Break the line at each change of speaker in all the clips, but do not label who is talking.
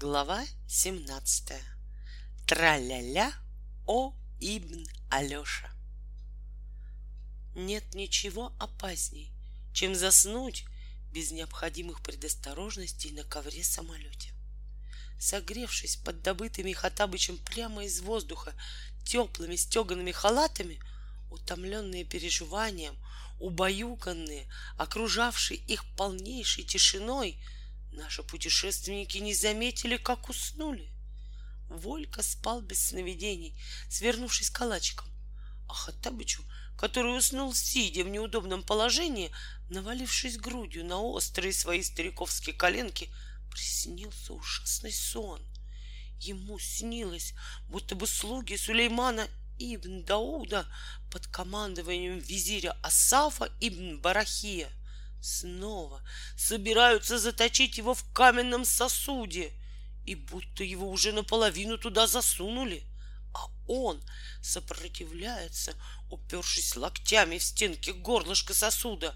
Глава 17. Траля-ля о Ибн Алёша. Нет ничего опасней, чем заснуть без необходимых предосторожностей на ковре-самолете. Согревшись под добытыми Хатабычем прямо из воздуха теплыми стегаными халатами, утомленные переживанием, убаюканные, окружавшие их полнейшей тишиной — Наши путешественники не заметили, как уснули. Волька спал без сновидений, свернувшись калачиком. А Хаттабычу, который уснул сидя в неудобном положении, навалившись грудью на острые свои стариковские коленки, приснился ужасный сон. Ему снилось, будто бы слуги Сулеймана ибн Дауда под командованием визиря Асафа ибн Барахия снова собираются заточить его в каменном сосуде, и будто его уже наполовину туда засунули, а он сопротивляется, упершись локтями в стенки горлышка сосуда,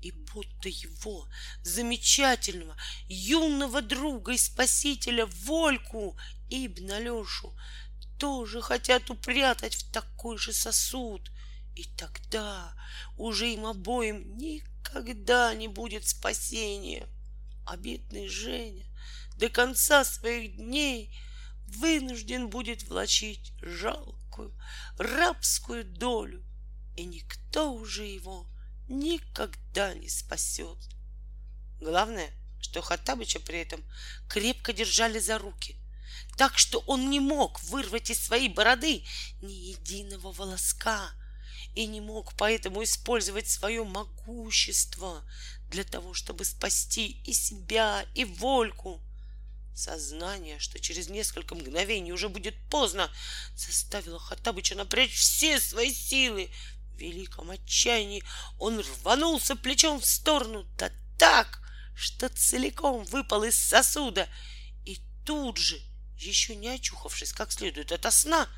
и будто его замечательного юного друга и спасителя Вольку Ибн Алешу тоже хотят упрятать в такой же сосуд, и тогда уже им обоим никогда когда не будет спасения. А бедный Женя до конца своих дней вынужден будет влачить жалкую рабскую долю, и никто уже его никогда не спасет. Главное, что Хаттабыча при этом крепко держали за руки, так что он не мог вырвать из своей бороды ни единого волоска — и не мог поэтому использовать свое могущество для того, чтобы спасти и себя, и Вольку. Сознание, что через несколько мгновений уже будет поздно, заставило Хаттабыча напрячь все свои силы. В великом отчаянии он рванулся плечом в сторону, да так, что целиком выпал из сосуда, и тут же, еще не очухавшись как следует ото сна,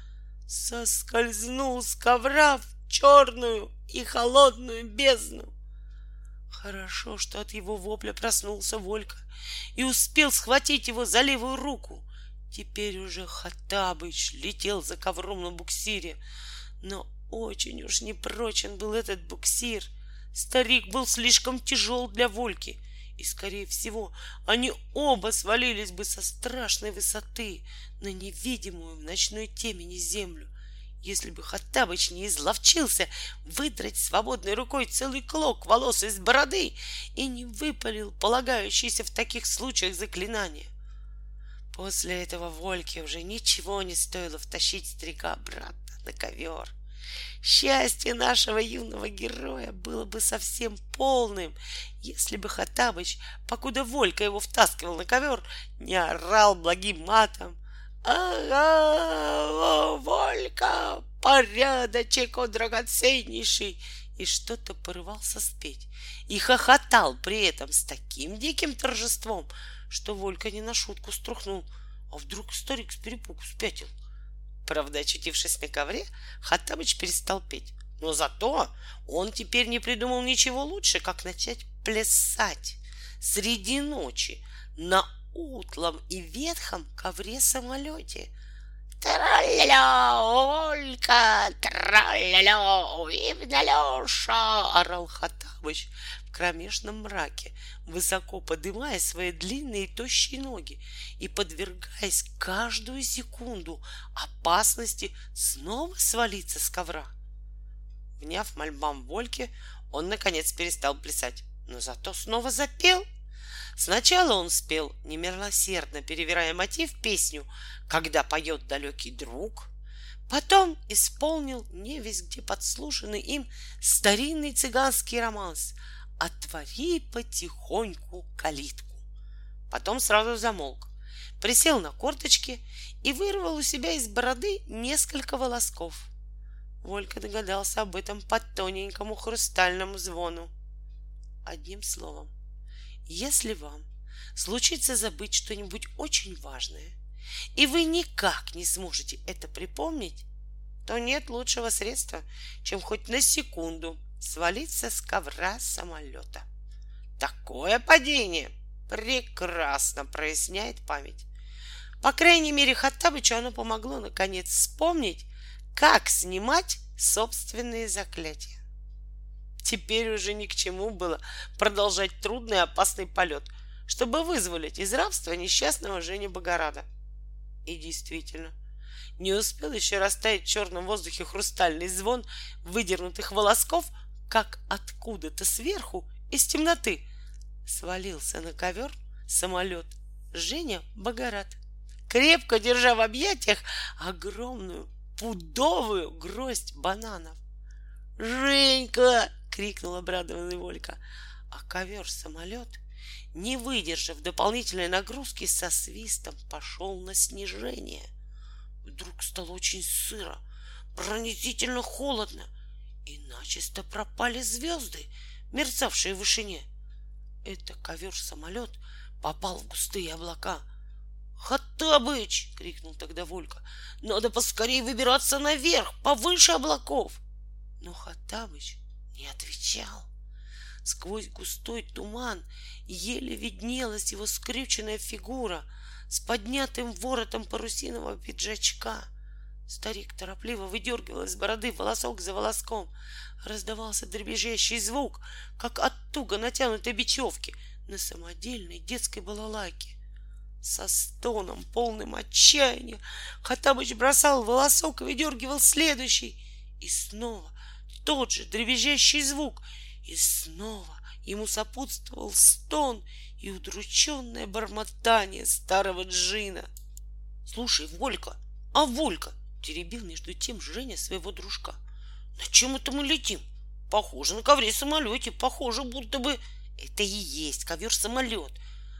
соскользнул с ковра в черную и холодную бездну. Хорошо, что от его вопля проснулся Волька и успел схватить его за левую руку. Теперь уже Хаттабыч летел за ковром на буксире, но очень уж непрочен был этот буксир. Старик был слишком тяжел для Вольки, и, скорее всего, они оба свалились бы со страшной высоты на невидимую в ночной темени землю если бы Хаттабыч не изловчился выдрать свободной рукой целый клок волос из бороды и не выпалил полагающиеся в таких случаях заклинания. После этого Вольке уже ничего не стоило втащить старика обратно на ковер. Счастье нашего юного героя было бы совсем полным, если бы Хаттабыч, покуда Волька его втаскивал на ковер, не орал благим матом, Ага, Волька, порядочек, о драгоценнейший! И что-то порывался спеть. И хохотал при этом с таким диким торжеством, что Волька не на шутку струхнул. А вдруг старик с перепугу спятил? Правда, очутившись на ковре, Хаттабыч перестал петь. Но зато он теперь не придумал ничего лучше, как начать плясать среди ночи на утлом и ветхом ковре-самолете. «Тра-ля-ля, Олька! Тра-ля-ля, Ибн Алеша!» — орал Хаттабыч в кромешном мраке, высоко подымая свои длинные тощие ноги и подвергаясь каждую секунду опасности снова свалиться с ковра. Вняв мольбам Вольки, он, наконец, перестал плясать, но зато снова запел — Сначала он спел, немилосердно перевирая мотив песню «Когда поет далекий друг», Потом исполнил не весь где подслушанный им старинный цыганский романс «Отвори потихоньку калитку». Потом сразу замолк, присел на корточки и вырвал у себя из бороды несколько волосков. Волька догадался об этом по тоненькому хрустальному звону. Одним словом, если вам случится забыть что-нибудь очень важное, и вы никак не сможете это припомнить, то нет лучшего средства, чем хоть на секунду свалиться с ковра самолета. Такое падение прекрасно проясняет память. По крайней мере, Хаттабычу оно помогло наконец вспомнить, как снимать собственные заклятия. Теперь уже ни к чему было продолжать трудный опасный полет, чтобы вызволить из рабства несчастного Женю Богорада. И действительно, не успел еще растаять в черном воздухе хрустальный звон выдернутых волосков, как откуда-то сверху, из темноты, свалился на ковер самолет Женя Богорат, крепко держа в объятиях огромную пудовую гроздь бананов. «Женька!» — крикнул обрадованный Волька. А ковер-самолет, не выдержав дополнительной нагрузки, со свистом пошел на снижение. Вдруг стало очень сыро, пронизительно холодно, и начисто пропали звезды, мерцавшие в вышине. Это ковер-самолет попал в густые облака. «Хаттабыч!» — крикнул тогда Волька. «Надо поскорее выбираться наверх, повыше облаков!» Но Хаттабыч не отвечал. Сквозь густой туман еле виднелась его скрюченная фигура с поднятым воротом парусинового пиджачка. Старик торопливо выдергивал из бороды волосок за волоском. Раздавался дребезжащий звук, как от туго натянутой бечевки на самодельной детской балалайке. Со стоном, полным отчаяния, Хатабыч бросал волосок и выдергивал следующий. И снова тот же дребезжащий звук. И снова ему сопутствовал стон и удрученное бормотание старого джина. «Слушай, Волька, а Волька!» — теребил между тем Женя своего дружка. «На чем это мы летим? Похоже на ковре-самолете, похоже, будто бы...» «Это и есть ковер-самолет!»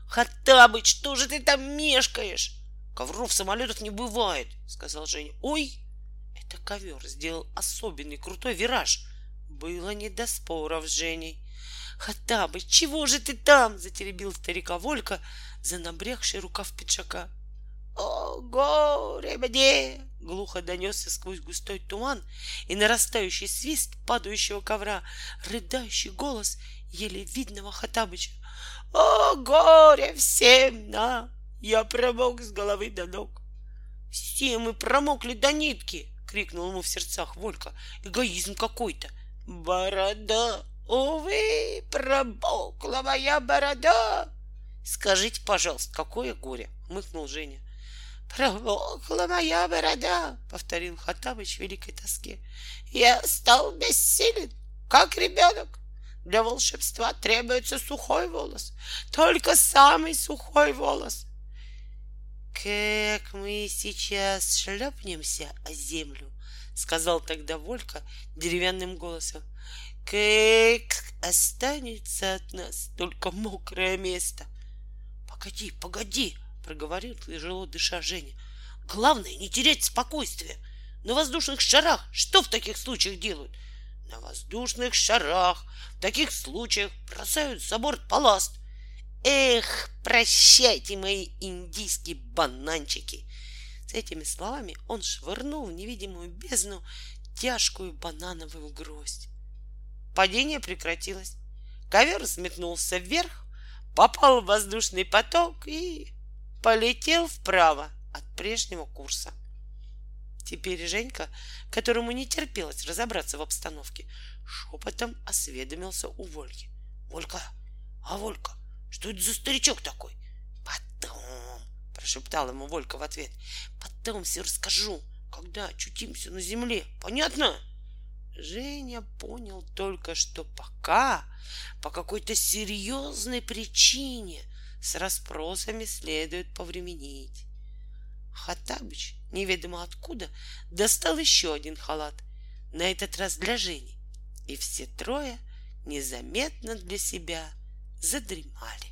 «Хаттабыч, что же ты там мешкаешь?» «Ковров самолетов не бывает», — сказал Женя. «Ой!» Это ковер сделал особенный крутой вираж. Было не до споров с Женей. «Хаттабыч, чего же ты там?» — затеребил старика Волька за набрякший рукав пиджака. «О, горе мне!» — глухо донесся сквозь густой туман и нарастающий свист падающего ковра, рыдающий голос еле видного Хаттабыча. «О, горе всем нам! Я промок с головы до ног!» «Все мы промокли до нитки!» — крикнул ему в сердцах Волька. «Эгоизм какой-то! Борода! Увы, промокла моя борода!» «Скажите, пожалуйста, какое горе!» — мыкнул Женя. «Промокла моя борода!» — повторил Хаттабыч в великой тоске. «Я стал бессилен, как ребенок. Для волшебства требуется сухой волос, только самый сухой волос. Как мы сейчас шлепнемся о землю, сказал тогда Волька деревянным голосом. Как останется от нас только мокрое место. Погоди, погоди, проговорил тяжело дыша Женя. Главное не терять спокойствие. На воздушных шарах что в таких случаях делают? На воздушных шарах в таких случаях бросают за борт балласт. Эх, прощайте, мои индийские бананчики! С этими словами он швырнул в невидимую бездну тяжкую банановую гроздь. Падение прекратилось. Ковер сметнулся вверх, попал в воздушный поток и полетел вправо от прежнего курса. Теперь Женька, которому не терпелось разобраться в обстановке, шепотом осведомился у Вольки. «Волька, а Волька, что это за старичок такой?» «Потом», — прошептал ему Волька в ответ, «потом все расскажу, когда очутимся на земле. Понятно?» Женя понял только, что пока по какой-то серьезной причине с расспросами следует повременить. Хаттабыч, неведомо откуда, достал еще один халат, на этот раз для Жени, и все трое незаметно для себя задремали.